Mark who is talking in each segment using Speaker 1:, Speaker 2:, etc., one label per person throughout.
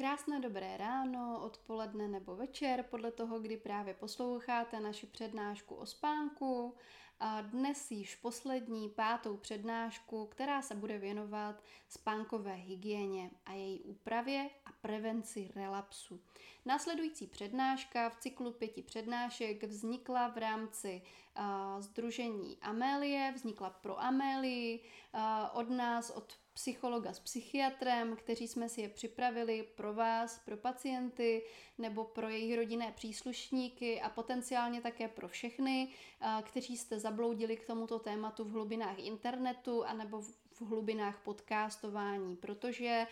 Speaker 1: Krásné dobré ráno, odpoledne nebo večer, podle toho, kdy právě posloucháte naši přednášku o spánku. A dnes již poslední, pátou přednášku, která se bude věnovat spánkové hygieně a její úpravě a prevenci relapsu. Následující přednáška v cyklu pěti přednášek vznikla v rámci uh, Združení Amélie, vznikla pro Amélii, uh, od nás, od psychologa s psychiatrem, kteří jsme si je připravili pro vás, pro pacienty nebo pro jejich rodinné příslušníky a potenciálně také pro všechny, kteří jste zabloudili k tomuto tématu v hlubinách internetu anebo v hlubinách podcastování, protože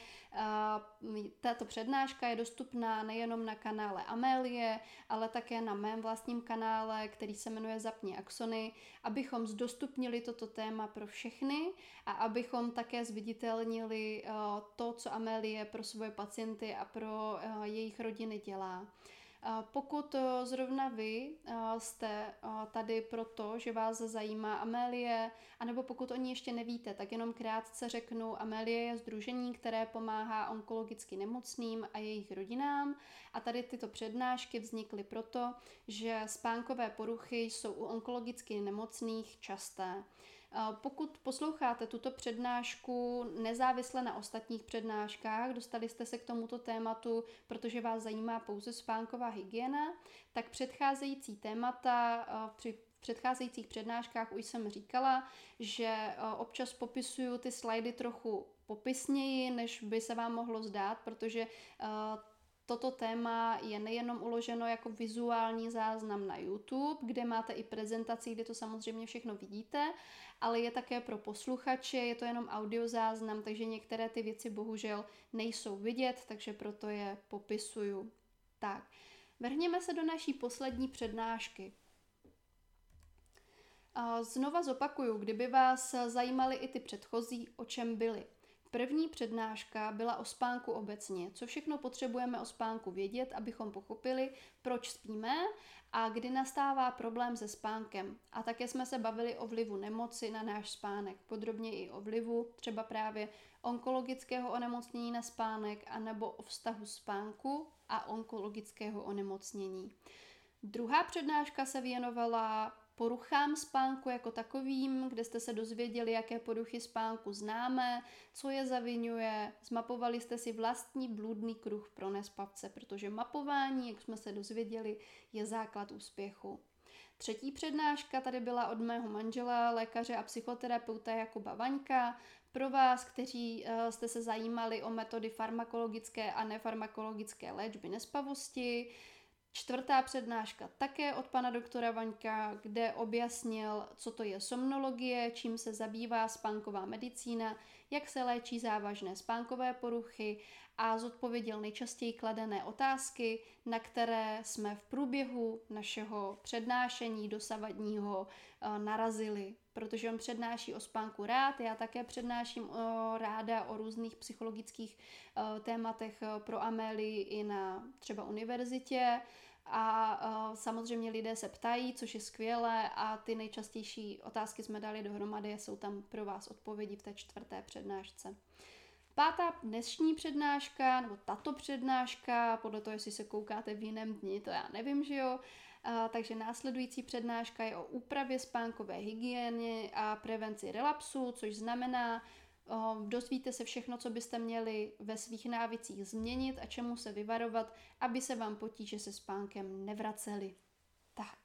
Speaker 1: uh, tato přednáška je dostupná nejenom na kanále Amélie, ale také na mém vlastním kanále, který se jmenuje Zapni Axony, abychom zdostupnili toto téma pro všechny a abychom také zviditelnili uh, to, co Amélie pro svoje pacienty a pro uh, jejich rodiny dělá. Pokud eh, zrovna vy eh, jste eh, tady proto, že vás zajímá Amélie, anebo pokud o ní ještě nevíte, tak jenom krátce řeknu, Amélie je združení, které pomáhá onkologicky nemocným a jejich rodinám a tady tyto přednášky vznikly proto, že spánkové poruchy jsou u onkologicky nemocných časté. Pokud posloucháte tuto přednášku nezávisle na ostatních přednáškách, dostali jste se k tomuto tématu, protože vás zajímá pouze spánková hygiena, tak předcházející témata při v předcházejících přednáškách už jsem říkala, že občas popisuju ty slajdy trochu popisněji, než by se vám mohlo zdát, protože Toto téma je nejenom uloženo jako vizuální záznam na YouTube, kde máte i prezentaci, kde to samozřejmě všechno vidíte, ale je také pro posluchače, je to jenom audio záznam, takže některé ty věci bohužel nejsou vidět, takže proto je popisuju. Tak, vrhněme se do naší poslední přednášky. Znova zopakuju, kdyby vás zajímaly i ty předchozí, o čem byly. První přednáška byla o spánku obecně, co všechno potřebujeme o spánku vědět, abychom pochopili, proč spíme a kdy nastává problém se spánkem. A také jsme se bavili o vlivu nemoci na náš spánek, podrobně i o vlivu třeba právě onkologického onemocnění na spánek anebo o vztahu spánku a onkologického onemocnění. Druhá přednáška se věnovala poruchám spánku jako takovým, kde jste se dozvěděli, jaké poruchy spánku známe, co je zavinuje, zmapovali jste si vlastní bludný kruh pro nespavce, protože mapování, jak jsme se dozvěděli, je základ úspěchu. Třetí přednáška tady byla od mého manžela, lékaře a psychoterapeuta Jakuba Vaňka. Pro vás, kteří uh, jste se zajímali o metody farmakologické a nefarmakologické léčby nespavosti, Čtvrtá přednáška také od pana doktora Vaňka, kde objasnil, co to je somnologie, čím se zabývá spánková medicína, jak se léčí závažné spánkové poruchy a zodpověděl nejčastěji kladené otázky, na které jsme v průběhu našeho přednášení dosavadního uh, narazili. Protože on přednáší o spánku rád, já také přednáším o, ráda o různých psychologických uh, tématech uh, pro Amélii i na třeba univerzitě. A samozřejmě lidé se ptají, což je skvělé a ty nejčastější otázky jsme dali dohromady jsou tam pro vás odpovědi v té čtvrté přednášce. Pátá dnešní přednáška, nebo tato přednáška, podle toho, jestli se koukáte v jiném dni, to já nevím, že jo, a, takže následující přednáška je o úpravě spánkové hygieny a prevenci relapsu, což znamená, o, dozvíte se všechno, co byste měli ve svých návicích změnit a čemu se vyvarovat, aby se vám potíže se spánkem nevracely. Tak.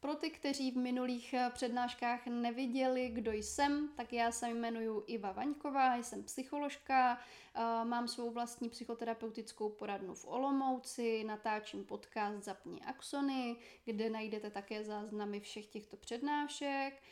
Speaker 1: Pro ty, kteří v minulých eh, přednáškách neviděli, kdo jsem, tak já se jmenuji Iva Vaňková, jsem psycholožka, eh, mám svou vlastní psychoterapeutickou poradnu v Olomouci, natáčím podcast Zapni Axony, kde najdete také záznamy všech těchto přednášek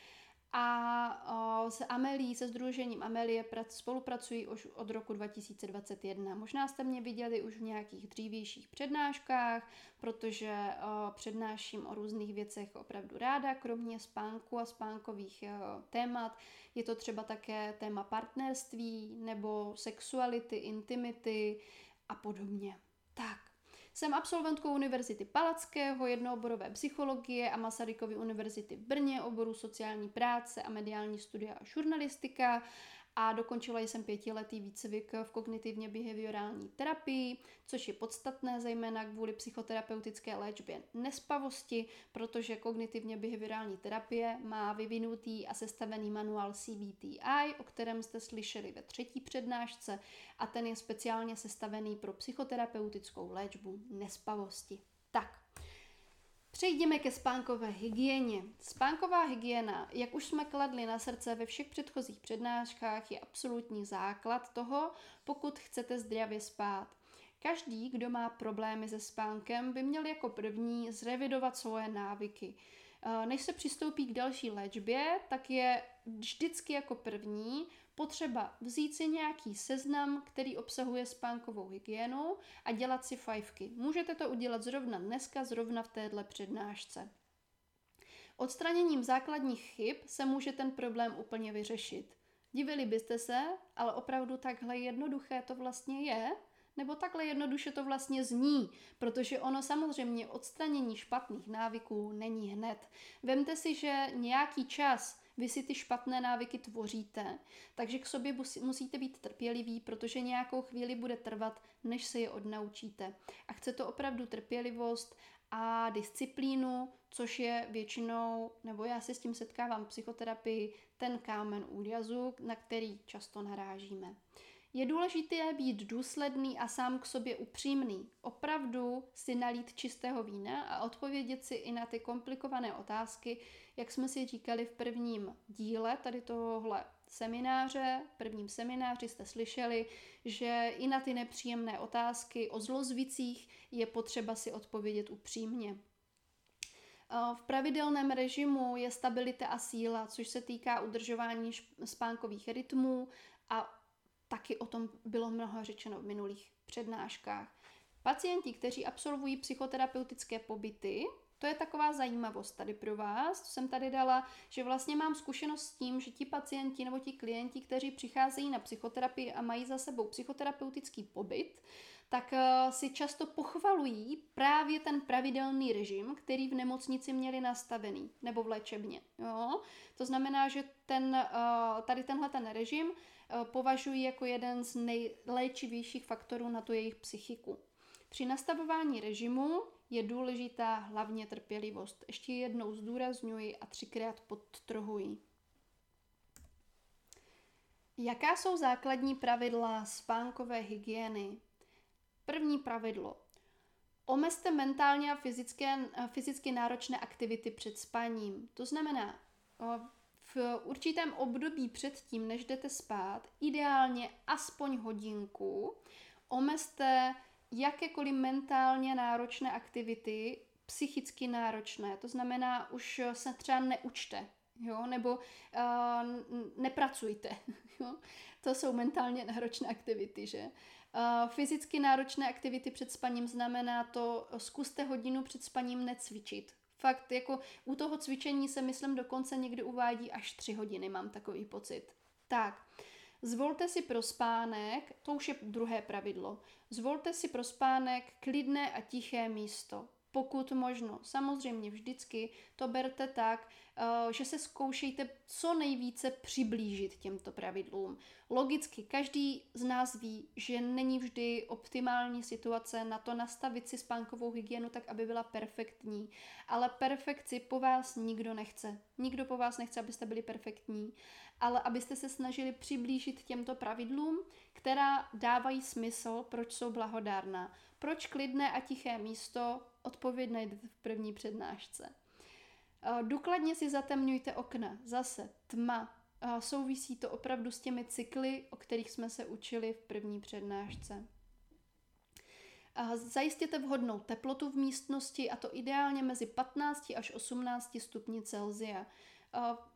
Speaker 1: a o, s Amelí, se združením Amelie spolupracují už od roku 2021. Možná jste mě viděli už v nějakých dřívějších přednáškách, protože o, přednáším o různých věcech opravdu ráda, kromě spánku a spánkových o, témat. Je to třeba také téma partnerství nebo sexuality, intimity a podobně. Tak, jsem absolventkou Univerzity Palackého, jednooborové psychologie a Masarykovy univerzity v Brně, oboru sociální práce a mediální studia a žurnalistika a dokončila jsem pětiletý výcvik v kognitivně behaviorální terapii, což je podstatné zejména kvůli psychoterapeutické léčbě nespavosti, protože kognitivně behaviorální terapie má vyvinutý a sestavený manuál CBTI, o kterém jste slyšeli ve třetí přednášce a ten je speciálně sestavený pro psychoterapeutickou léčbu nespavosti. Tak, Přejdeme ke spánkové hygieně. Spánková hygiena, jak už jsme kladli na srdce ve všech předchozích přednáškách, je absolutní základ toho, pokud chcete zdravě spát. Každý, kdo má problémy se spánkem, by měl jako první zrevidovat svoje návyky. Než se přistoupí k další léčbě, tak je vždycky jako první potřeba vzít si nějaký seznam, který obsahuje spánkovou hygienu a dělat si fajfky. Můžete to udělat zrovna dneska, zrovna v téhle přednášce. Odstraněním základních chyb se může ten problém úplně vyřešit. Divili byste se, ale opravdu takhle jednoduché to vlastně je, nebo takhle jednoduše to vlastně zní, protože ono samozřejmě odstranění špatných návyků není hned. Vemte si, že nějaký čas vy si ty špatné návyky tvoříte, takže k sobě musíte být trpěliví, protože nějakou chvíli bude trvat, než se je odnaučíte. A chce to opravdu trpělivost a disciplínu, což je většinou, nebo já se s tím setkávám v psychoterapii, ten kámen úrazu, na který často narážíme. Je důležité být důsledný a sám k sobě upřímný. Opravdu si nalít čistého vína a odpovědět si i na ty komplikované otázky, jak jsme si říkali v prvním díle tady tohohle semináře, v prvním semináři jste slyšeli, že i na ty nepříjemné otázky o zlozvicích je potřeba si odpovědět upřímně. V pravidelném režimu je stabilita a síla, což se týká udržování spánkových rytmů a taky o tom bylo mnoho řečeno v minulých přednáškách. Pacienti, kteří absolvují psychoterapeutické pobyty, to je taková zajímavost tady pro vás, co jsem tady dala, že vlastně mám zkušenost s tím, že ti pacienti nebo ti klienti, kteří přicházejí na psychoterapii a mají za sebou psychoterapeutický pobyt, tak uh, si často pochvalují právě ten pravidelný režim, který v nemocnici měli nastavený, nebo v léčebně. Jo? To znamená, že ten, uh, tady tenhle ten režim považují jako jeden z nejléčivějších faktorů na tu jejich psychiku. Při nastavování režimu je důležitá hlavně trpělivost. Ještě jednou zdůrazňuji a třikrát podtrhuji. Jaká jsou základní pravidla spánkové hygieny? První pravidlo. Omezte mentálně a fyzické, fyzicky náročné aktivity před spaním. To znamená, určitém období předtím, než jdete spát, ideálně aspoň hodinku, omezte jakékoliv mentálně náročné aktivity, psychicky náročné, to znamená, už se třeba neučte, jo, nebo uh, nepracujte, jo. To jsou mentálně náročné aktivity, že? Uh, fyzicky náročné aktivity před spaním znamená to, zkuste hodinu před spaním necvičit. Fakt, jako u toho cvičení se myslím dokonce někdy uvádí až tři hodiny, mám takový pocit. Tak, Zvolte si pro spánek, to už je druhé pravidlo, zvolte si pro spánek klidné a tiché místo pokud možno. Samozřejmě vždycky to berte tak, eh, že se zkoušejte co nejvíce přiblížit těmto pravidlům. Logicky každý z nás ví, že není vždy optimální situace na to nastavit si spánkovou hygienu tak, aby byla perfektní, ale perfekci po vás nikdo nechce. Nikdo po vás nechce, abyste byli perfektní, ale abyste se snažili přiblížit těmto pravidlům, která dávají smysl, proč jsou blahodárná. Proč klidné a tiché místo Odpověď najdete v první přednášce. Eh, důkladně si zatemňujte okna. Zase tma. Eh, souvisí to opravdu s těmi cykly, o kterých jsme se učili v první přednášce. Eh, zajistěte vhodnou teplotu v místnosti a to ideálně mezi 15 až 18 stupni Celsia.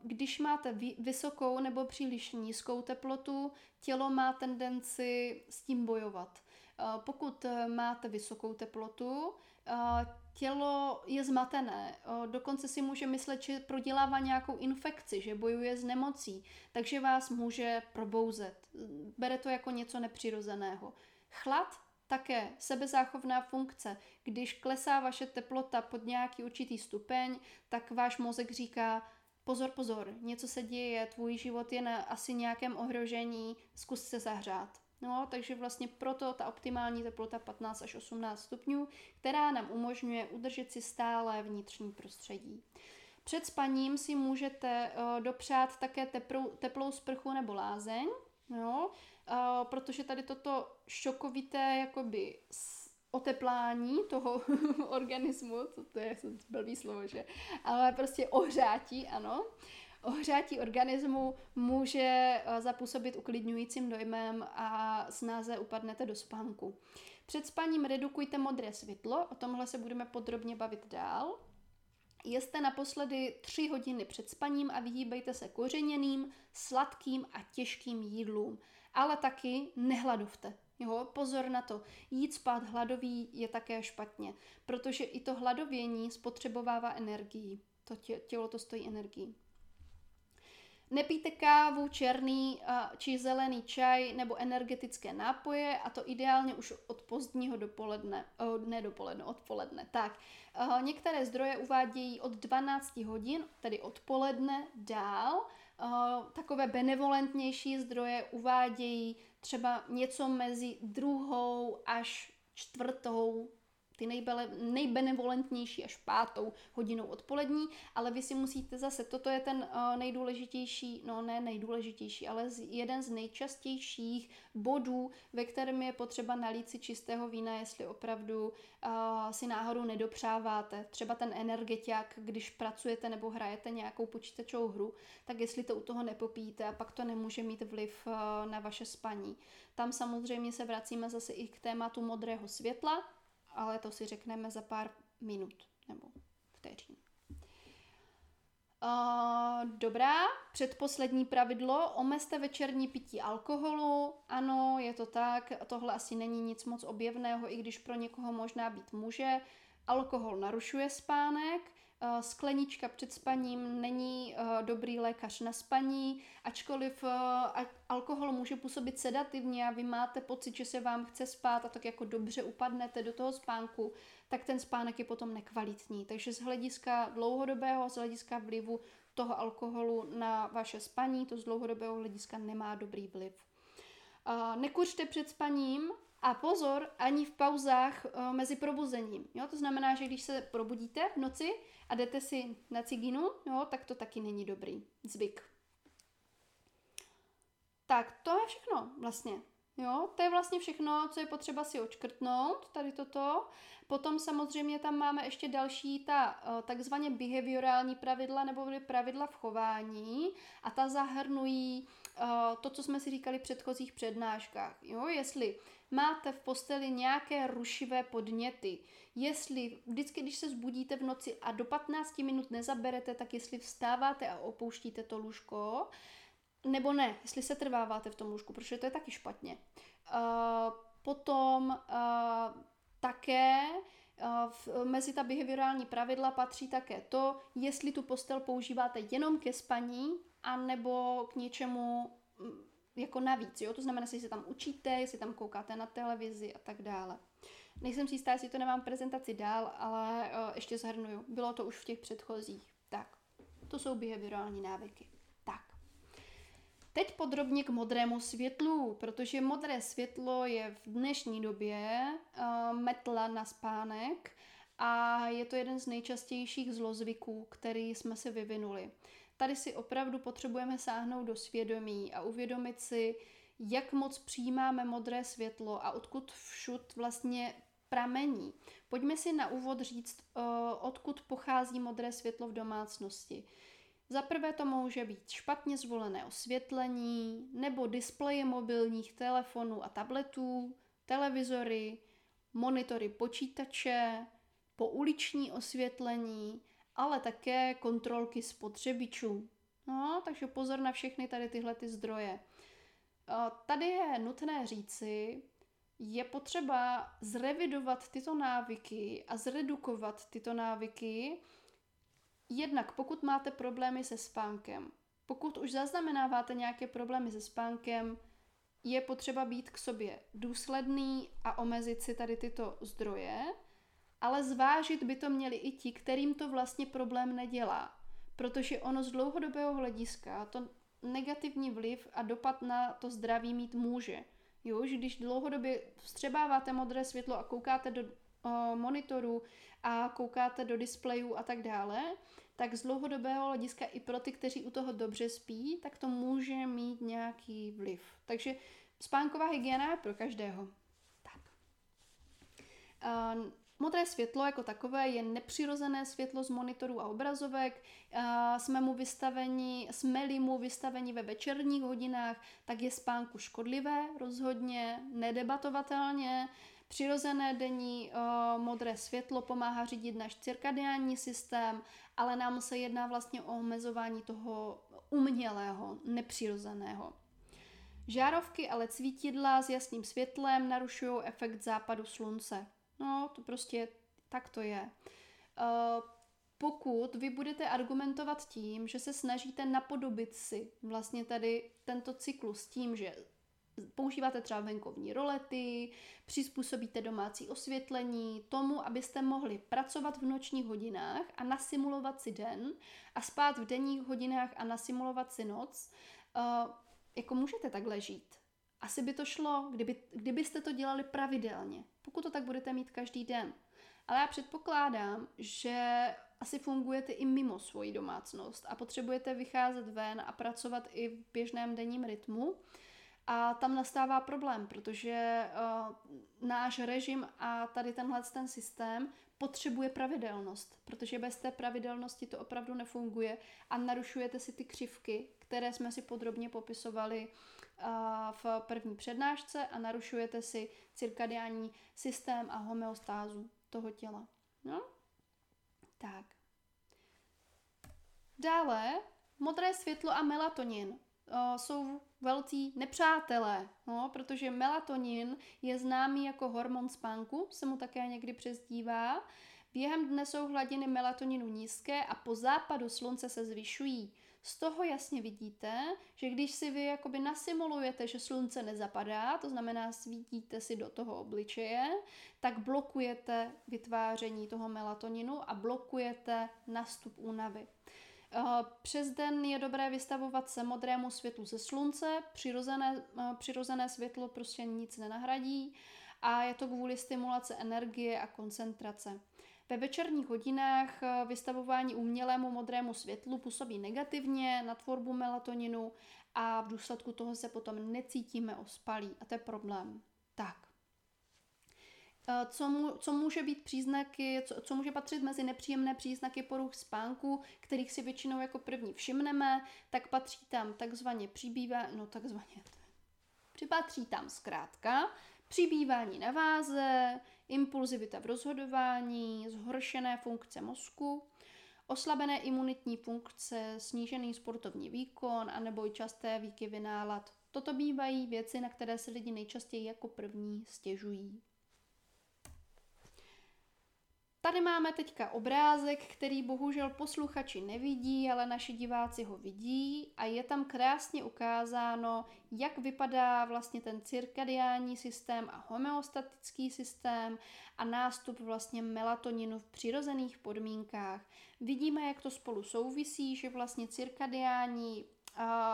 Speaker 1: Když máte vysokou nebo příliš nízkou teplotu, tělo má tendenci s tím bojovat. Pokud máte vysokou teplotu, tělo je zmatené, dokonce si může myslet, že prodělává nějakou infekci, že bojuje s nemocí, takže vás může probouzet. Bere to jako něco nepřirozeného. Chlad také sebezáchovná funkce. Když klesá vaše teplota pod nějaký určitý stupeň, tak váš mozek říká, pozor, pozor, něco se děje, tvůj život je na asi nějakém ohrožení, zkus se zahřát. No, takže vlastně proto ta optimální teplota 15 až 18 stupňů, která nám umožňuje udržet si stále vnitřní prostředí. Před spaním si můžete uh, dopřát také teplou, teplou sprchu nebo lázeň, jo, uh, protože tady toto šokovité jakoby oteplání toho organismu, to, to je blbý slovo, že? Ale prostě ohřátí, ano. Ohřátí organismu může uh, zapůsobit uklidňujícím dojmem a snáze upadnete do spánku. Před spaním redukujte modré světlo, o tomhle se budeme podrobně bavit dál. Jeste naposledy 3 hodiny před spaním a vyhýbejte se kořeněným, sladkým a těžkým jídlům. Ale taky nehladovte. Jo, pozor na to. Jít spát hladový je také špatně, protože i to hladovění spotřebovává energii. To tě, tělo to stojí energii. Nepijte kávu, černý či zelený čaj nebo energetické nápoje a to ideálně už od pozdního dopoledne, ne dopoledne, odpoledne. Tak, některé zdroje uvádějí od 12 hodin, tedy odpoledne dál, takové benevolentnější zdroje uvádějí třeba něco mezi druhou až čtvrtou ty nejbele, nejbenevolentnější až pátou hodinou odpolední, ale vy si musíte zase, toto je ten uh, nejdůležitější, no ne nejdůležitější, ale jeden z nejčastějších bodů, ve kterém je potřeba nalít si čistého vína, jestli opravdu uh, si náhodou nedopřáváte. Třeba ten energetiak, když pracujete nebo hrajete nějakou počítačovou hru, tak jestli to u toho nepopíte a pak to nemůže mít vliv uh, na vaše spaní. Tam samozřejmě se vracíme zase i k tématu modrého světla, ale to si řekneme za pár minut nebo vteřin. Uh, dobrá, předposlední pravidlo, omezte večerní pití alkoholu. Ano, je to tak, tohle asi není nic moc objevného, i když pro někoho možná být může. Alkohol narušuje spánek, sklenička před spaním není eh, dobrý lékař na spaní, ačkoliv eh, alkohol může působit sedativně a vy máte pocit, že se vám chce spát a tak jako dobře upadnete do toho spánku, tak ten spánek je potom nekvalitní. Takže z hlediska dlouhodobého, z hlediska vlivu toho alkoholu na vaše spaní, to z dlouhodobého hlediska nemá dobrý vliv. Nekuřte před spaním, a pozor, ani v pauzách uh, mezi probuzením. Jo? To znamená, že když se probudíte v noci a jdete si na ciginu, jo, tak to taky není dobrý zvyk. Tak to je všechno vlastně. Jo, to je vlastně všechno, co je potřeba si očkrtnout, tady toto. Potom samozřejmě tam máme ještě další ta eh, takzvaně behaviorální pravidla nebo pravidla v chování a ta zahrnují uh, to, co jsme si říkali v předchozích přednáškách. Jo, jestli máte v posteli nějaké rušivé podněty, jestli vždycky, když se zbudíte v noci a do 15 minut nezaberete, tak jestli vstáváte a opouštíte to lůžko, nebo ne, jestli se trváváte v tom lůžku, protože to je taky špatně. Uh, potom uh, také v, mezi ta behaviorální pravidla patří také to, jestli tu postel používáte jenom ke spaní, anebo k něčemu mm, jako navíc, jo? to znamená, jestli se tam učíte, jestli tam koukáte na televizi a tak dále. Nejsem si jistá, jestli to nemám prezentaci dál, ale uh, ještě zhrnuju. Bylo to už v těch předchozích. Tak, to jsou behaviorální návyky. Tak. Teď podrobně k modrému světlu, protože modré světlo je v dnešní době uh, metla na spánek a je to jeden z nejčastějších zlozvyků, který jsme si vyvinuli. Tady si opravdu potřebujeme sáhnout do svědomí a uvědomit si, jak moc přijímáme modré světlo a odkud všud vlastně pramení. Pojďme si na úvod říct, uh, odkud pochází modré světlo v domácnosti. Za prvé to může být špatně zvolené osvětlení nebo displeje mobilních telefonů a tabletů, televizory, monitory počítače, pouliční osvětlení, ale také kontrolky spotřebičů. No, takže pozor na všechny tady tyhle ty zdroje. Tady je nutné říci, je potřeba zrevidovat tyto návyky a zredukovat tyto návyky. Jednak pokud máte problémy se spánkem, pokud už zaznamenáváte nějaké problémy se spánkem, je potřeba být k sobě důsledný a omezit si tady tyto zdroje, ale zvážit by to měli i ti, kterým to vlastně problém nedělá. protože ono z dlouhodobého hlediska to negativní vliv a dopad na to zdraví mít může. Jo, že když dlouhodobě vstřebáváte modré světlo a koukáte do o, monitoru a koukáte do displejů a tak dále, tak z dlouhodobého hlediska i pro ty, kteří u toho dobře spí, tak to může mít nějaký vliv. Takže spánková hygiena je pro každého. Tak. Uh, Modré světlo jako takové je nepřirozené světlo z monitorů a obrazovek. Jsme mu vystaveni, jsme-li mu vystaveni ve večerních hodinách, tak je spánku škodlivé, rozhodně, nedebatovatelně. Přirozené denní uh, modré světlo pomáhá řídit náš cirkadiální systém, ale nám se jedná vlastně o omezování toho umělého, nepřirozeného. Žárovky ale cvítidla s jasným světlem narušují efekt západu slunce. No, to prostě tak to je. Uh, pokud vy budete argumentovat tím, že se snažíte napodobit si vlastně tady tento cyklus tím, že používáte třeba venkovní rolety, přizpůsobíte domácí osvětlení tomu, abyste mohli pracovat v nočních hodinách a nasimulovat si den a spát v denních hodinách a nasimulovat si noc, uh, jako můžete takhle žít. Asi by to šlo, kdyby, kdybyste to dělali pravidelně, pokud to tak budete mít každý den. Ale já předpokládám, že asi fungujete i mimo svoji domácnost a potřebujete vycházet ven a pracovat i v běžném denním rytmu. A tam nastává problém, protože uh, náš režim a tady tenhle ten systém potřebuje pravidelnost, protože bez té pravidelnosti to opravdu nefunguje a narušujete si ty křivky, které jsme si podrobně popisovali v první přednášce a narušujete si cirkadiální systém a homeostázu toho těla. No? Tak. Dále modré světlo a melatonin jsou velcí nepřátelé, no, protože melatonin je známý jako hormon spánku, se mu také někdy přezdívá. Během dne jsou hladiny melatoninu nízké a po západu slunce se zvyšují. Z toho jasně vidíte, že když si vy jakoby nasimulujete, že slunce nezapadá, to znamená svítíte si do toho obličeje, tak blokujete vytváření toho melatoninu a blokujete nastup únavy. Eh, přes den je dobré vystavovat se modrému světlu ze slunce, přirozené, eh, přirozené světlo prostě nic nenahradí a je to kvůli stimulace energie a koncentrace. Ve večerních hodinách eh, vystavování umělému modrému světlu působí negativně na tvorbu melatoninu a v důsledku toho se potom necítíme ospalí a to je problém. Tak. Eh, co, mu, co může být příznaky, co, co může patřit mezi nepříjemné příznaky poruch spánku, kterých si většinou jako první všimneme, tak patří tam takzvaně přibývá, no takzvaně, připatří tam zkrátka přibývání na váze, impulzivita v rozhodování, zhoršené funkce mozku, oslabené imunitní funkce, snížený sportovní výkon a nebo i časté výkyvy nálad. Toto bývají věci, na které se lidi nejčastěji jako první stěžují. Tady máme teďka obrázek, který bohužel posluchači nevidí, ale naši diváci ho vidí a je tam krásně ukázáno, jak vypadá vlastně ten cirkadiální systém a homeostatický systém a nástup vlastně melatoninu v přirozených podmínkách. Vidíme, jak to spolu souvisí, že vlastně cirkadiální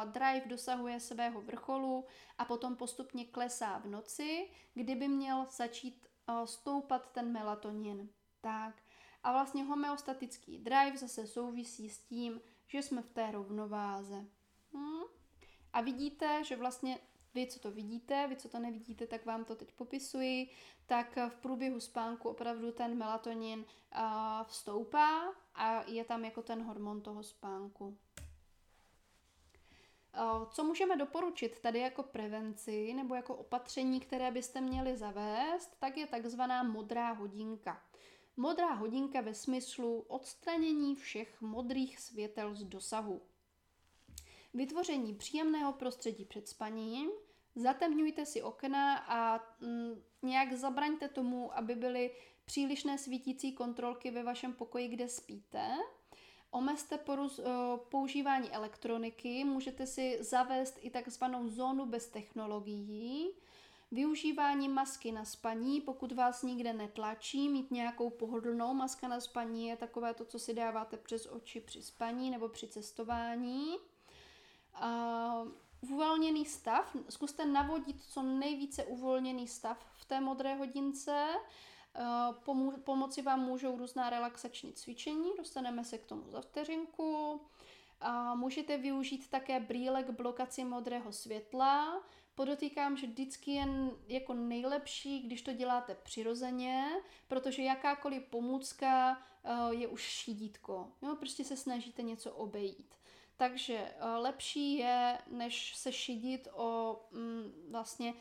Speaker 1: drive dosahuje svého vrcholu a potom postupně klesá v noci, kdyby měl začít stoupat ten melatonin tak. A vlastně homeostatický drive zase souvisí s tím, že jsme v té rovnováze. Hm? A vidíte, že vlastně vy, co to vidíte, vy, co to nevidíte, tak vám to teď popisuji, tak v průběhu spánku opravdu ten melatonin uh, vstoupá a je tam jako ten hormon toho spánku. Co můžeme doporučit tady jako prevenci nebo jako opatření, které byste měli zavést, tak je takzvaná modrá hodinka. Modrá hodinka ve smyslu odstranění všech modrých světel z dosahu. Vytvoření příjemného prostředí před spaním, zatemňujte si okna a mm, nějak zabraňte tomu, aby byly přílišné svítící kontrolky ve vašem pokoji, kde spíte. Omezte poruz, používání elektroniky, můžete si zavést i takzvanou zónu bez technologií, Využívání masky na spaní, pokud vás nikde netlačí, mít nějakou pohodlnou maska na spaní je takové to, co si dáváte přes oči při spaní nebo při cestování. Uh, uvolněný stav, zkuste navodit co nejvíce uvolněný stav v té modré hodince. Pomu- pomoci vám můžou různá relaxační cvičení, dostaneme se k tomu za vteřinku. A můžete využít také brýle k blokaci modrého světla. Podotýkám, že vždycky je jako nejlepší, když to děláte přirozeně, protože jakákoliv pomůcka je už šídítko. Jo? Prostě se snažíte něco obejít. Takže lepší je, než se šidit o mm, vlastně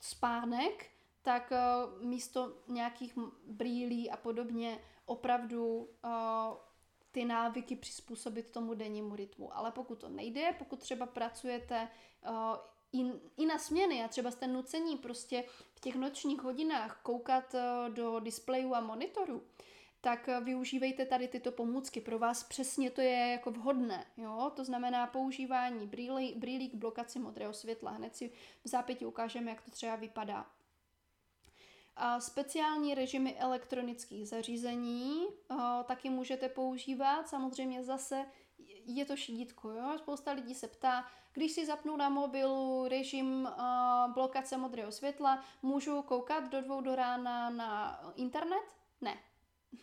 Speaker 1: spánek, tak místo nějakých brýlí a podobně opravdu ty návyky přizpůsobit tomu dennímu rytmu. Ale pokud to nejde, pokud třeba pracujete uh, i, i na směny a třeba jste nucení prostě v těch nočních hodinách koukat uh, do displejů a monitoru, tak uh, využívejte tady tyto pomůcky. Pro vás přesně to je jako vhodné. Jo? To znamená používání brýlí, brýlí k blokaci modrého světla. Hned si v zápěti ukážeme, jak to třeba vypadá. A speciální režimy elektronických zařízení uh, taky můžete používat. Samozřejmě zase je to šidítko. Jo? Spousta lidí se ptá, když si zapnu na mobilu režim uh, blokace modrého světla, můžu koukat do dvou do rána na internet? Ne,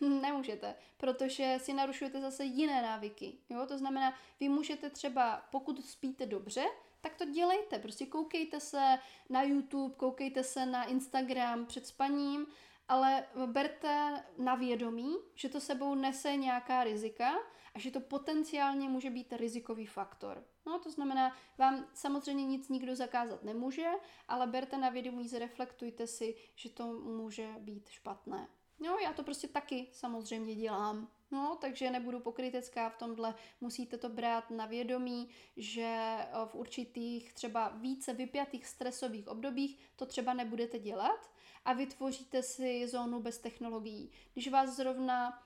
Speaker 1: Nemůžete, protože si narušujete zase jiné návyky. Jo? To znamená, vy můžete třeba, pokud spíte dobře, tak to dělejte. Prostě koukejte se na YouTube, koukejte se na Instagram před spaním, ale berte na vědomí, že to sebou nese nějaká rizika a že to potenciálně může být rizikový faktor. No, to znamená, vám samozřejmě nic nikdo zakázat nemůže, ale berte na vědomí, zreflektujte si, že to může být špatné. No, já to prostě taky samozřejmě dělám. No, takže nebudu pokrytecká v tomhle, musíte to brát na vědomí, že v určitých třeba více vypjatých stresových obdobích to třeba nebudete dělat a vytvoříte si zónu bez technologií. Když vás zrovna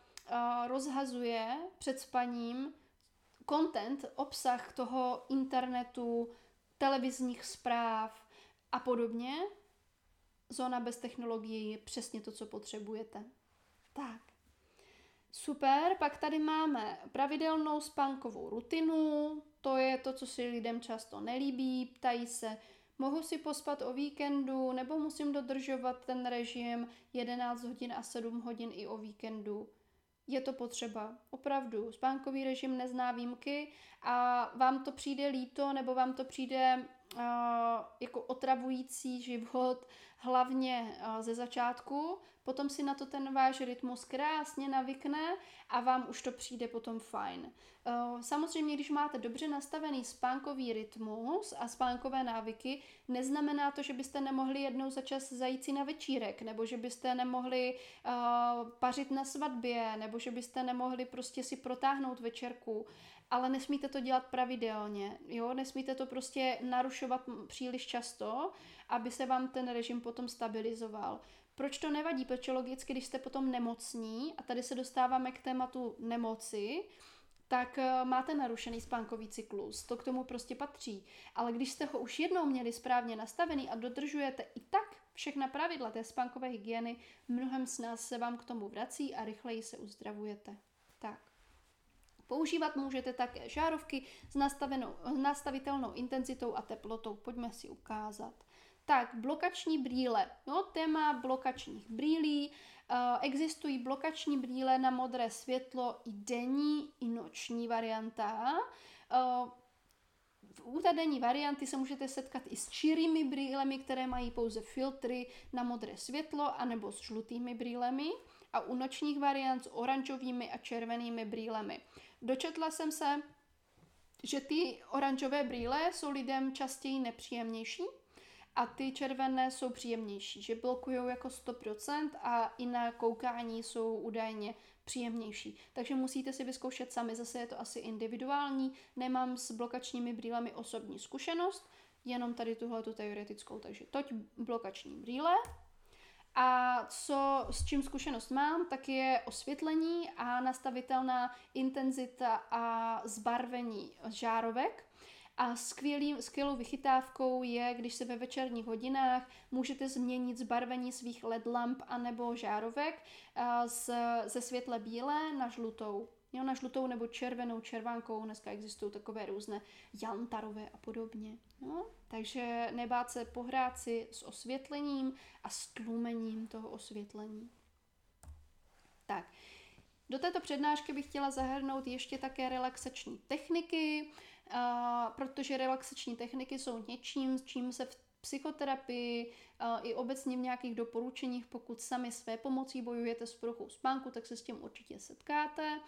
Speaker 1: rozhazuje před spaním content, obsah toho internetu, televizních zpráv a podobně, zóna bez technologií je přesně to, co potřebujete. Tak. Super, pak tady máme pravidelnou spánkovou rutinu, to je to, co si lidem často nelíbí, ptají se, mohu si pospat o víkendu, nebo musím dodržovat ten režim 11 hodin a 7 hodin i o víkendu. Je to potřeba, opravdu. Spánkový režim nezná výjimky a vám to přijde líto, nebo vám to přijde uh, jako otravující život, hlavně uh, ze začátku, potom si na to ten váš rytmus krásně navykne a vám už to přijde potom fajn. Uh, samozřejmě, když máte dobře nastavený spánkový rytmus a spánkové návyky, neznamená to, že byste nemohli jednou za čas zajít si na večírek, nebo že byste nemohli pařit na svatbě, nebo že byste nemohli prostě si protáhnout večerku ale nesmíte to dělat pravidelně, jo, nesmíte to prostě narušovat příliš často, aby se vám ten režim potom stabilizoval. Proč to nevadí? Protože logicky, když jste potom nemocní, a tady se dostáváme k tématu nemoci, tak eh, máte narušený spánkový cyklus. To k tomu prostě patří. Ale když jste ho už jednou měli správně nastavený a dodržujete i tak všechna pravidla té spánkové hygieny, mnohem s nás se vám k tomu vrací a rychleji se uzdravujete. Tak. Používat můžete také žárovky s nastavenou, nastavitelnou intenzitou a teplotou. Pojďme si ukázat. Tak, blokační brýle. No, téma blokačních brýlí. Uh, existují blokační brýle na modré světlo i denní, i noční varianta. U té denní varianty se můžete setkat i s čirými brýlemi, které mají pouze filtry na modré světlo, anebo s žlutými brýlemi a u nočních variant s oranžovými a červenými brýlemi. Dočetla jsem se, že ty oranžové brýle jsou lidem častěji nepříjemnější a ty červené jsou příjemnější, že blokují jako 100% a i na koukání jsou údajně příjemnější. Takže musíte si vyzkoušet sami, zase je to asi individuální, nemám s blokačními brýlemi osobní zkušenost, jenom tady tuhle tu teoretickou, takže toť blokační brýle. A co, s čím zkušenost mám, tak je osvětlení a nastavitelná intenzita a zbarvení žárovek. A skvělý, skvělou vychytávkou je, když se ve večerních hodinách můžete změnit zbarvení svých LED lamp anebo žárovek z, ze světle bílé na žlutou. Jo, na žlutou nebo červenou červánkou, dneska existují takové různé jantarové a podobně. Jo? Takže nebát se pohrát si s osvětlením a s tlumením toho osvětlení. Tak, do této přednášky bych chtěla zahrnout ještě také relaxační techniky, protože relaxační techniky jsou něčím, s čím se v psychoterapii i obecně v nějakých doporučeních, pokud sami své pomocí bojujete s poruchou spánku, tak se s tím určitě setkáte.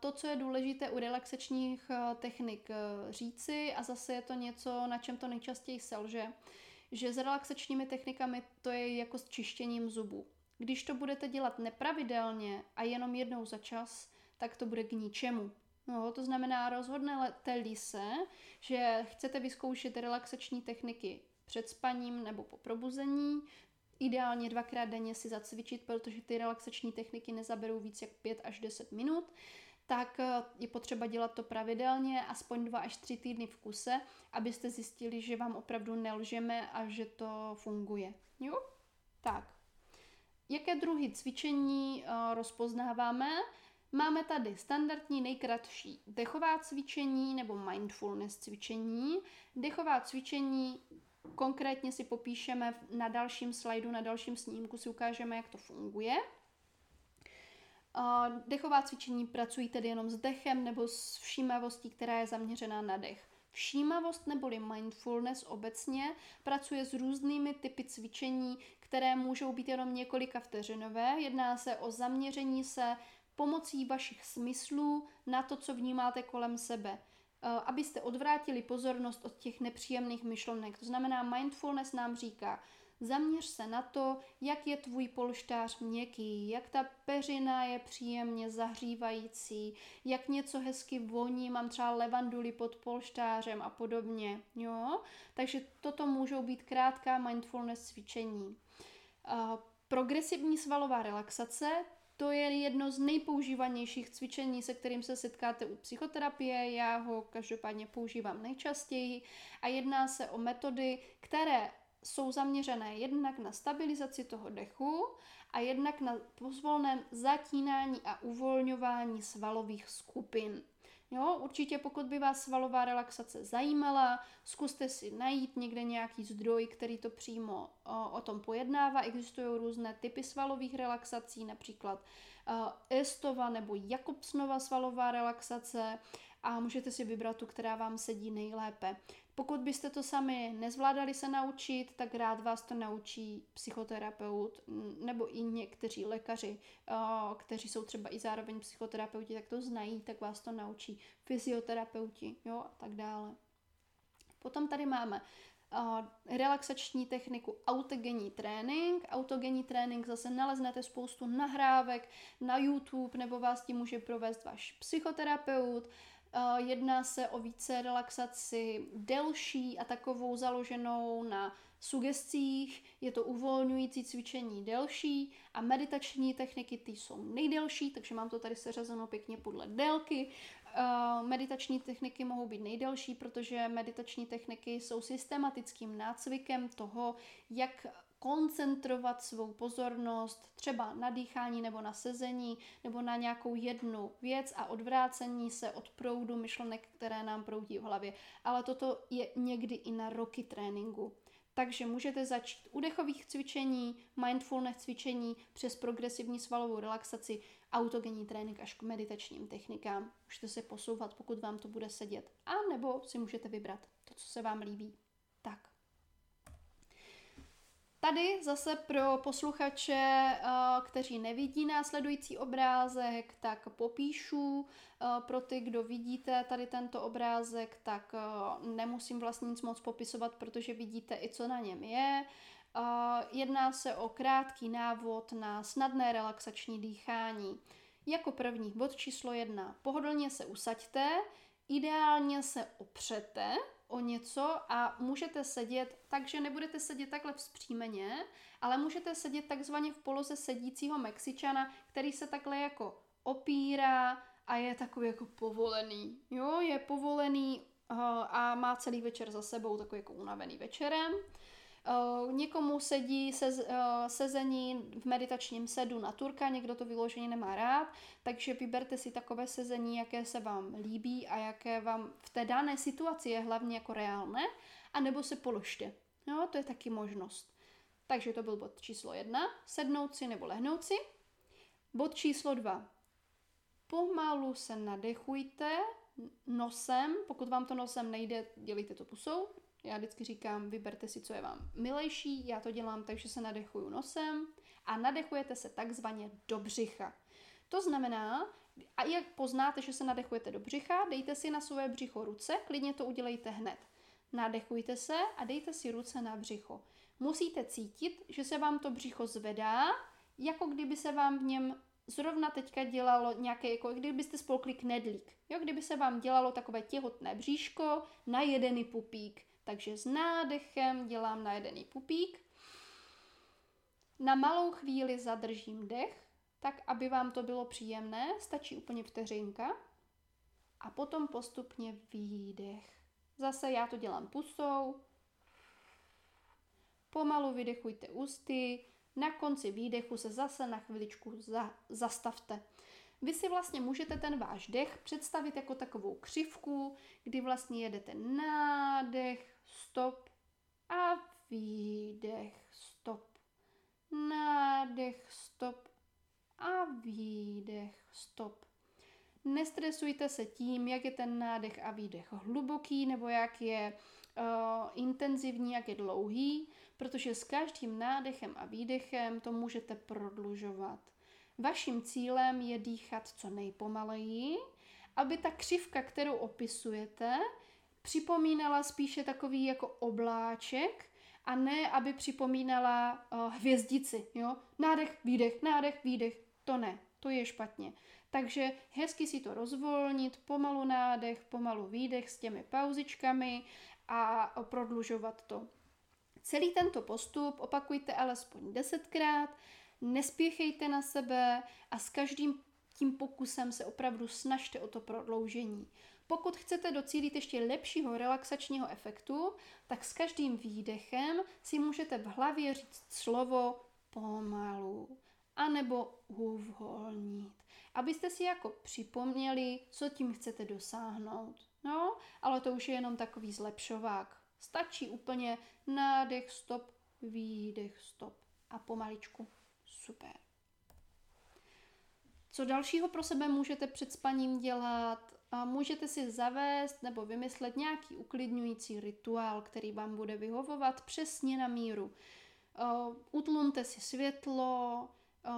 Speaker 1: To, co je důležité u relaxačních technik říci, a zase je to něco, na čem to nejčastěji selže, že s relaxačními technikami to je jako s čištěním zubů. Když to budete dělat nepravidelně a jenom jednou za čas, tak to bude k ničemu. No, to znamená, rozhodnete-li se, že chcete vyzkoušet relaxační techniky před spaním nebo po probuzení, ideálně dvakrát denně si zacvičit, protože ty relaxační techniky nezaberou víc jak 5 až 10 minut, tak eh, je potřeba dělat to pravidelně, aspoň dva až tři týdny v kuse, abyste zjistili, že vám opravdu nelžeme a že to funguje. Jo? Tak. Jaké druhy cvičení uh, rozpoznáváme? Máme tady standardní nejkratší dechová cvičení nebo mindfulness cvičení. Dechová cvičení konkrétně si popíšeme na dalším slajdu, na dalším snímku si ukážeme, jak to funguje. Dechová cvičení pracují tedy jenom s dechem nebo s všímavostí, která je zaměřená na dech. Všímavost neboli mindfulness obecně pracuje s různými typy cvičení, které můžou být jenom několika vteřinové. Jedná se o zaměření se pomocí vašich smyslů na to, co vnímáte kolem sebe. Eh, abyste odvrátili pozornost od těch nepříjemných myšlenek. To znamená, mindfulness nám říká, zaměř se na to, jak je tvůj polštář měkký, jak ta peřina je příjemně zahřívající, jak něco hezky voní, mám třeba levanduly pod polštářem a podobně. Jo? Takže toto můžou být krátká mindfulness cvičení. Uh, progresivní svalová relaxace, to je jedno z nejpoužívanějších cvičení, se kterým se setkáte u psychoterapie. Já ho každopádně používám nejčastěji a jedná se o metody, které jsou zaměřené jednak na stabilizaci toho dechu a jednak na pozvolném zatínání a uvolňování svalových skupin. Jo, určitě pokud by vás svalová relaxace zajímala, zkuste si najít někde nějaký zdroj, který to přímo o, o tom pojednává. Existují různé typy svalových relaxací, například Estova nebo Jakobsnova svalová relaxace a můžete si vybrat tu, která vám sedí nejlépe. Pokud byste to sami nezvládali se naučit, tak rád vás to naučí psychoterapeut nebo i někteří lékaři, kteří jsou třeba i zároveň psychoterapeuti, tak to znají, tak vás to naučí fyzioterapeuti jo, a tak dále. Potom tady máme relaxační techniku autogenní trénink. Autogenní trénink zase naleznete spoustu nahrávek na YouTube nebo vás tím může provést váš psychoterapeut. Jedná se o více relaxaci delší a takovou založenou na sugestích, je to uvolňující cvičení delší a meditační techniky ty jsou nejdelší, takže mám to tady seřazeno pěkně podle délky. Meditační techniky mohou být nejdelší, protože meditační techniky jsou systematickým nácvikem toho, jak koncentrovat svou pozornost třeba na dýchání nebo na sezení nebo na nějakou jednu věc a odvrácení se od proudu myšlenek, které nám proudí v hlavě. Ale toto je někdy i na roky tréninku. Takže můžete začít u dechových cvičení, mindfulness cvičení přes progresivní svalovou relaxaci, autogenní trénink až k meditačním technikám. Můžete se posouvat, pokud vám to bude sedět. A nebo si můžete vybrat to, co se vám líbí. Tak. Tady zase pro posluchače, eh, kteří nevidí následující obrázek, tak popíšu. Eh, pro ty, kdo vidíte tady tento obrázek, tak eh, nemusím vlastně nic moc popisovat, protože vidíte i, co na něm je. Jedná se o krátký návod na snadné relaxační dýchání. Jako první bod číslo jedna. Pohodlně se usaďte, ideálně se opřete, o něco a můžete sedět, takže nebudete sedět takhle vzpřímeně, ale můžete sedět takzvaně v poloze sedícího Mexičana, který se takhle jako opírá a je takový jako povolený. Jo, je povolený a má celý večer za sebou takový jako unavený večerem. Uh, někomu sedí se, uh, sezení v meditačním sedu na turka, někdo to vyloženě nemá rád, takže vyberte si takové sezení, jaké se vám líbí a jaké vám v té dané situaci je hlavně jako reálné, anebo se položte. No, to je taky možnost. Takže to byl bod číslo jedna, sednout si nebo lehnout si. Bod číslo dva. Pomalu se nadechujte nosem, pokud vám to nosem nejde, dělejte to pusou, já vždycky říkám, vyberte si, co je vám milejší. Já to dělám tak, že se nadechuju nosem a nadechujete se takzvaně do břicha. To znamená, a jak poznáte, že se nadechujete do břicha, dejte si na své břicho ruce, klidně to udělejte hned. Nadechujte se a dejte si ruce na břicho. Musíte cítit, že se vám to břicho zvedá, jako kdyby se vám v něm zrovna teďka dělalo nějaké, jako kdybyste spolkli knedlík. Jo, kdyby se vám dělalo takové těhotné bříško na jedený pupík. Takže s nádechem dělám na jedený pupík. Na malou chvíli zadržím dech, tak aby vám to bylo příjemné, stačí úplně vteřinka. A potom postupně výdech. Zase já to dělám pusou. Pomalu vydechujte ústy, na konci výdechu se zase na chviličku za, zastavte. Vy si vlastně můžete ten váš dech představit jako takovou křivku, kdy vlastně jedete nádech, stop a výdech, stop. Nádech, stop a výdech, stop. Nestresujte se tím, jak je ten nádech a výdech hluboký nebo jak je uh, intenzivní, jak je dlouhý, protože s každým nádechem a výdechem to můžete prodlužovat. Vaším cílem je dýchat co nejpomaleji, aby ta křivka, kterou opisujete, připomínala spíše takový jako obláček a ne, aby připomínala uh, hvězdici. Jo? Nádech, výdech, nádech, výdech. To ne, to je špatně. Takže hezky si to rozvolnit, pomalu nádech, pomalu výdech s těmi pauzičkami a prodlužovat to. Celý tento postup opakujte alespoň desetkrát, nespěchejte na sebe a s každým tím pokusem se opravdu snažte o to prodloužení. Pokud chcete docílit ještě lepšího relaxačního efektu, tak s každým výdechem si můžete v hlavě říct slovo pomalu anebo uvolnit. Abyste si jako připomněli, co tím chcete dosáhnout. No, ale to už je jenom takový zlepšovák. Stačí úplně nádech, stop, výdech, stop a pomaličku. Super. Co dalšího pro sebe můžete před spaním dělat? Můžete si zavést nebo vymyslet nějaký uklidňující rituál, který vám bude vyhovovat přesně na míru. Utlumte si světlo,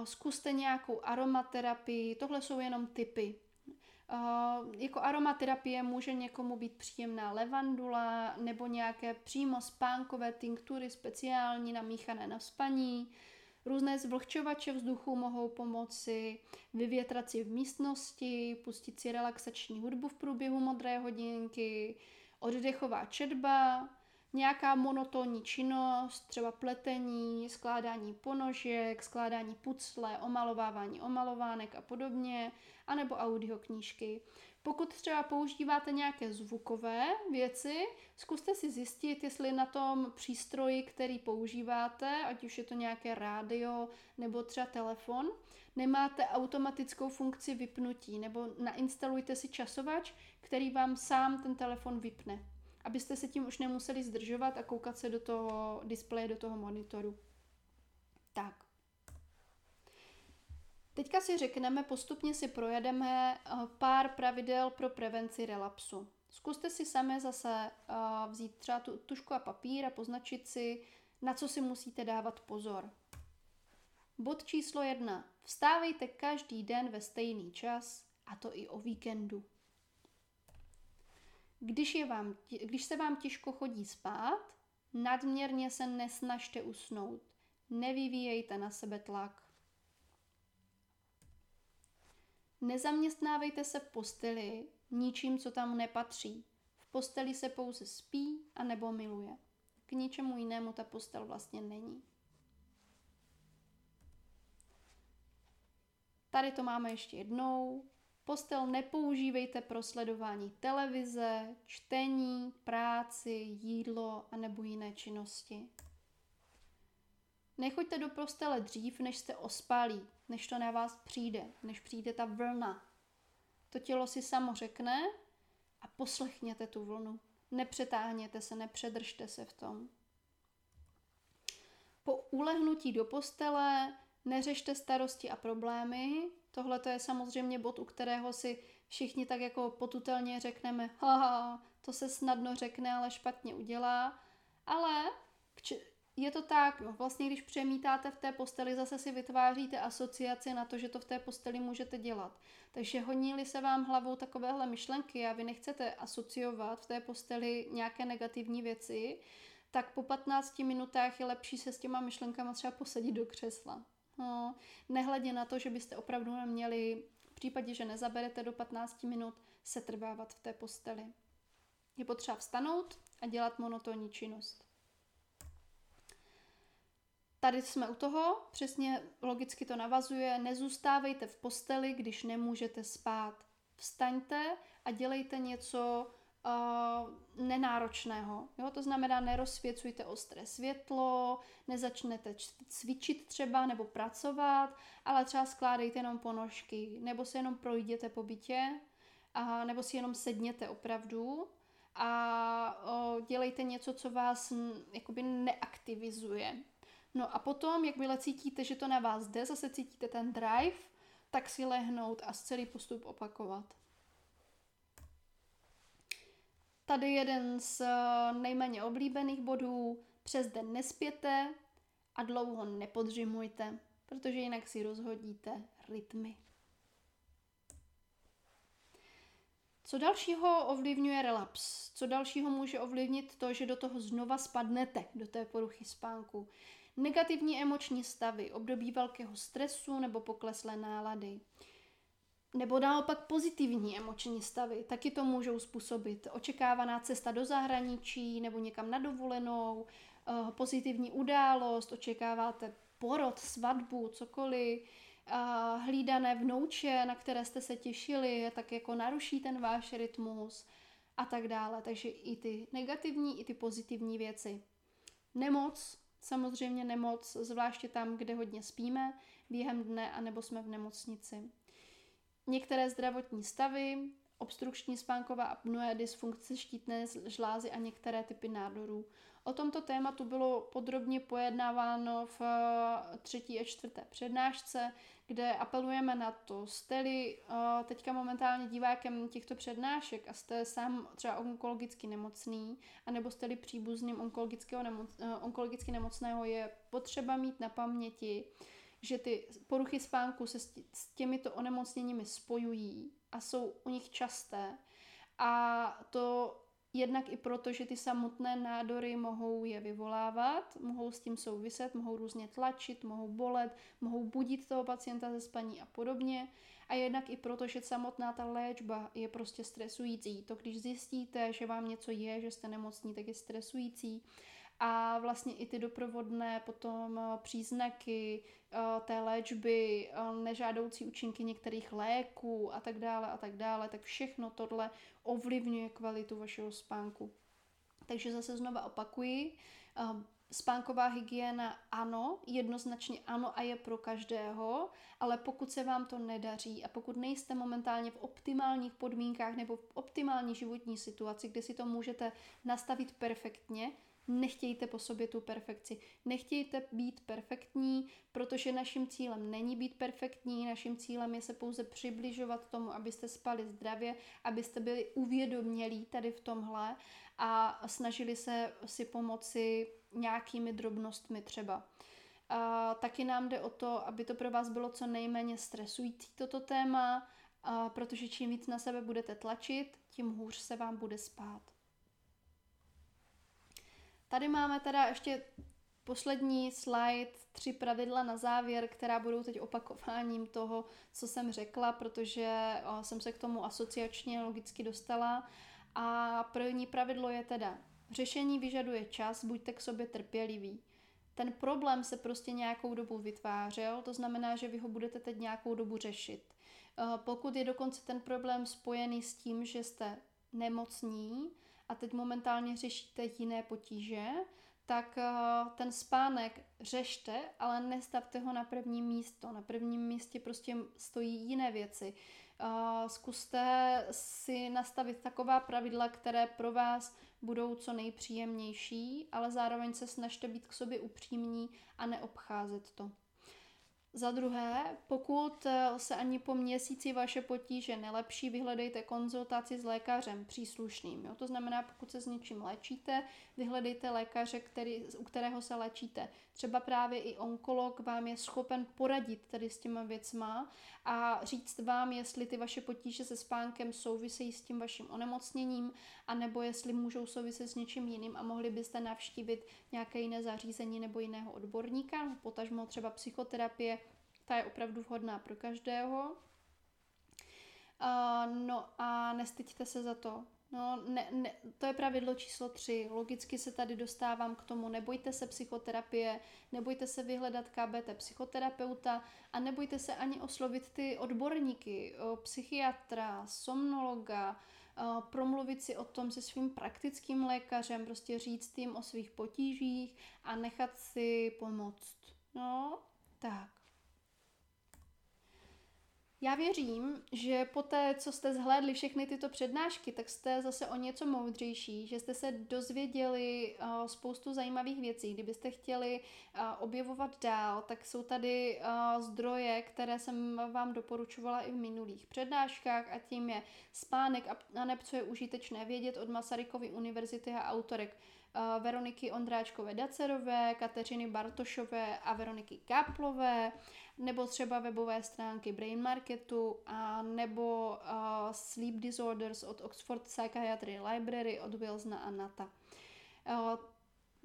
Speaker 1: zkuste nějakou aromaterapii, tohle jsou jenom typy. Jako aromaterapie může někomu být příjemná levandula nebo nějaké přímo spánkové tinktury speciální namíchané na spaní. Různé zvlhčovače vzduchu mohou pomoci, vyvětrat si v místnosti, pustit si relaxační hudbu v průběhu modré hodinky, oddechová četba, nějaká monotónní činnost, třeba pletení, skládání ponožek, skládání pucle, omalovávání omalovánek a podobně, anebo audioknížky. Pokud třeba používáte nějaké zvukové věci, zkuste si zjistit, jestli na tom přístroji, který používáte, ať už je to nějaké rádio nebo třeba telefon, nemáte automatickou funkci vypnutí, nebo nainstalujte si časovač, který vám sám ten telefon vypne, abyste se tím už nemuseli zdržovat a koukat se do toho displeje, do toho monitoru. Tak. Teďka si řekneme, postupně si projedeme eh, pár pravidel pro prevenci relapsu. Zkuste si sami zase eh, vzít třeba tu tušku a papír a poznačit si, na co si musíte dávat pozor. Bod číslo jedna. Vstávejte každý den ve stejný čas, a to i o víkendu. Když, je vám, když se vám těžko chodí spát, nadměrně se nesnažte usnout. Nevyvíjejte na sebe tlak. Nezaměstnávejte se v posteli ničím, co tam nepatří. V posteli se pouze spí a nebo miluje. K ničemu jinému ta postel vlastně není. Tady to máme ještě jednou. Postel nepoužívejte pro sledování televize, čtení, práci, jídlo a nebo jiné činnosti. Nechoďte do postele dřív, než jste ospalí, než to na vás přijde, než přijde ta vlna. To tělo si samo řekne a poslechněte tu vlnu. Nepřetáhněte se, nepředržte se v tom. Po ulehnutí do postele neřešte starosti a problémy. Tohle to je samozřejmě bod, u kterého si všichni tak jako potutelně řekneme, haha, to se snadno řekne, ale špatně udělá. Ale je to tak. Vlastně když přemítáte v té posteli, zase si vytváříte asociaci na to, že to v té posteli můžete dělat. Takže honí se vám hlavou takovéhle myšlenky a vy nechcete asociovat v té posteli nějaké negativní věci, tak po 15 minutách je lepší se s těma myšlenkama třeba posadit do křesla. No, nehledě na to, že byste opravdu neměli, v případě, že nezaberete do 15 minut, se trvávat v té posteli. Je potřeba vstanout a dělat monotónní činnost. Tady jsme u toho, přesně logicky to navazuje, nezůstávejte v posteli, když nemůžete spát. Vstaňte a dělejte něco uh, nenáročného. Jo? To znamená, nerozsvěcujte ostré světlo, nezačnete cvičit třeba nebo pracovat, ale třeba skládejte jenom ponožky, nebo se jenom projděte po bytě, a, nebo si jenom sedněte opravdu a o, dělejte něco, co vás jakoby neaktivizuje. No a potom, jakmile cítíte, že to na vás jde, zase cítíte ten drive, tak si lehnout a celý postup opakovat. Tady jeden z eh, nejméně oblíbených bodů. Přes den nespěte a dlouho nepodřimujte, protože jinak si rozhodíte rytmy. Co dalšího ovlivňuje relaps? Co dalšího může ovlivnit to, že do toho znova spadnete, do té poruchy spánku? Negativní emoční stavy, období velkého stresu nebo pokleslé nálady. Nebo naopak pozitivní emoční stavy, taky to můžou způsobit. Očekávaná cesta do zahraničí nebo někam na dovolenou, eh, pozitivní událost, očekáváte porod, svatbu, cokoliv, eh, hlídané vnouče, na které jste se těšili, tak jako naruší ten váš rytmus a tak dále. Takže i ty negativní, i ty pozitivní věci. Nemoc, samozřejmě nemoc, zvláště tam, kde hodně spíme, během dne, anebo jsme v nemocnici. Některé zdravotní stavy, obstrukční spánková apnoe, dysfunkce štítné žlázy a některé typy nádorů. O tomto tématu bylo podrobně pojednáváno v eh, třetí a čtvrté přednášce, kde apelujeme na to, jste-li uh, teďka momentálně divákem těchto přednášek a jste sám třeba onkologicky nemocný, anebo jste-li příbuzným onkologického nemoc, uh, onkologicky nemocného, je potřeba mít na paměti, že ty poruchy spánku se s těmito onemocněními spojují a jsou u nich časté. A to Jednak i proto, že ty samotné nádory mohou je vyvolávat, mohou s tím souviset, mohou různě tlačit, mohou bolet, mohou budit toho pacienta ze spaní a podobně. A jednak i proto, že samotná ta léčba je prostě stresující. To, když zjistíte, že vám něco je, že jste nemocní, tak je stresující a vlastně i ty doprovodné potom eh, příznaky eh, té léčby, eh, nežádoucí účinky některých léků a tak dále a tak dále, tak všechno tohle ovlivňuje kvalitu vašeho spánku. Takže zase znova opakuji, spánková hygiena ano, jednoznačně ano a je pro každého, ale pokud se vám to nedaří a pokud nejste momentálně v optimálních podmínkách nebo v optimální životní situaci, kde si to můžete nastavit perfektně, Nechtějte po sobě tu perfekci. Nechtějte být perfektní, protože naším cílem není být perfektní, naším cílem je se pouze přibližovat tomu, abyste spali zdravě, abyste byli uvědomělí tady v tomhle a snažili se si pomoci nějakými drobnostmi třeba. A taky nám jde o to, aby to pro vás bylo co nejméně stresující toto téma, a protože čím víc na sebe budete tlačit, tím hůř se vám bude spát. Tady máme teda ještě poslední slide, tři pravidla na závěr, která budou teď opakováním toho, co jsem řekla, protože jsem se k tomu asociačně logicky dostala. A první pravidlo je teda, řešení vyžaduje čas, buďte k sobě trpěliví. Ten problém se prostě nějakou dobu vytvářel, to znamená, že vy ho budete teď nějakou dobu řešit. pokud je dokonce ten problém spojený s tím, že jste nemocní a teď momentálně řešíte jiné potíže, tak eh, ten spánek řešte, ale nestavte ho na první místo. Na prvním místě prostě stojí jiné věci. Eh, zkuste si nastavit taková pravidla, které pro vás budou co nejpříjemnější, ale zároveň se snažte být k sobě upřímní a neobcházet to. Za druhé, pokud eh, se ani po měsíci vaše potíže nelepší, vyhledejte konzultaci s lékařem příslušným. Jo? To znamená, pokud se s něčím léčíte, vyhledejte lékaře, který, u kterého se léčíte. Třeba právě i onkolog vám je schopen poradit tady s těma věcma a říct vám, jestli ty vaše potíže se spánkem souvisejí s tím vaším onemocněním, anebo jestli můžou souviset s něčím jiným a mohli byste navštívit nějaké jiné zařízení nebo jiného odborníka, potažmo třeba psychoterapie, ta je opravdu vhodná pro každého. Uh, no a nestyďte se za to. No, ne, ne, to je pravidlo číslo tři. Logicky se tady dostávám k tomu, nebojte se psychoterapie, nebojte se vyhledat KBT psychoterapeuta a nebojte se ani oslovit ty odborníky, psychiatra, somnologa, promluvit si o tom se svým praktickým lékařem, prostě říct jim o svých potížích a nechat si pomoct. No, tak. Já věřím, že po té, co jste zhlédli všechny tyto přednášky, tak jste zase o něco moudřejší, že jste se dozvěděli uh, spoustu zajímavých věcí. Kdybyste chtěli uh, objevovat dál, tak jsou tady uh, zdroje, které jsem vám doporučovala i v minulých přednáškách a tím je Spánek a neb, co je užitečné vědět od Masarykovy univerzity a autorek Veroniky Ondráčkové Dacerové, Kateřiny Bartošové a Veroniky Káplové nebo třeba webové stránky Brain Marketu a nebo uh, Sleep Disorders od Oxford Psychiatry Library od Wilsona a Nata. Uh,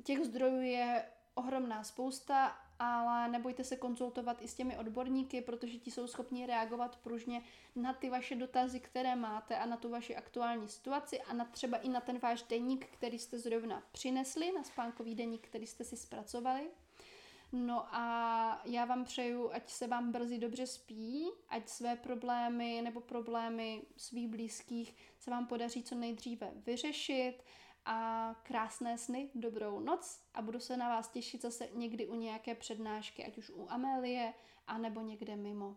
Speaker 1: těch zdrojů je ohromná spousta, ale nebojte se konzultovat i s těmi odborníky, protože ti jsou schopni reagovat pružně na ty vaše dotazy, které máte a na tu vaši aktuální situaci a na třeba i na ten váš deník, který jste zrovna přinesli, na spánkový deník, který jste si zpracovali. No a já vám přeju, ať se vám brzy dobře spí, ať své problémy nebo problémy svých blízkých se vám podaří co nejdříve vyřešit a krásné sny, dobrou noc a budu se na vás těšit zase někdy u nějaké přednášky, ať už u Amélie, anebo někde mimo.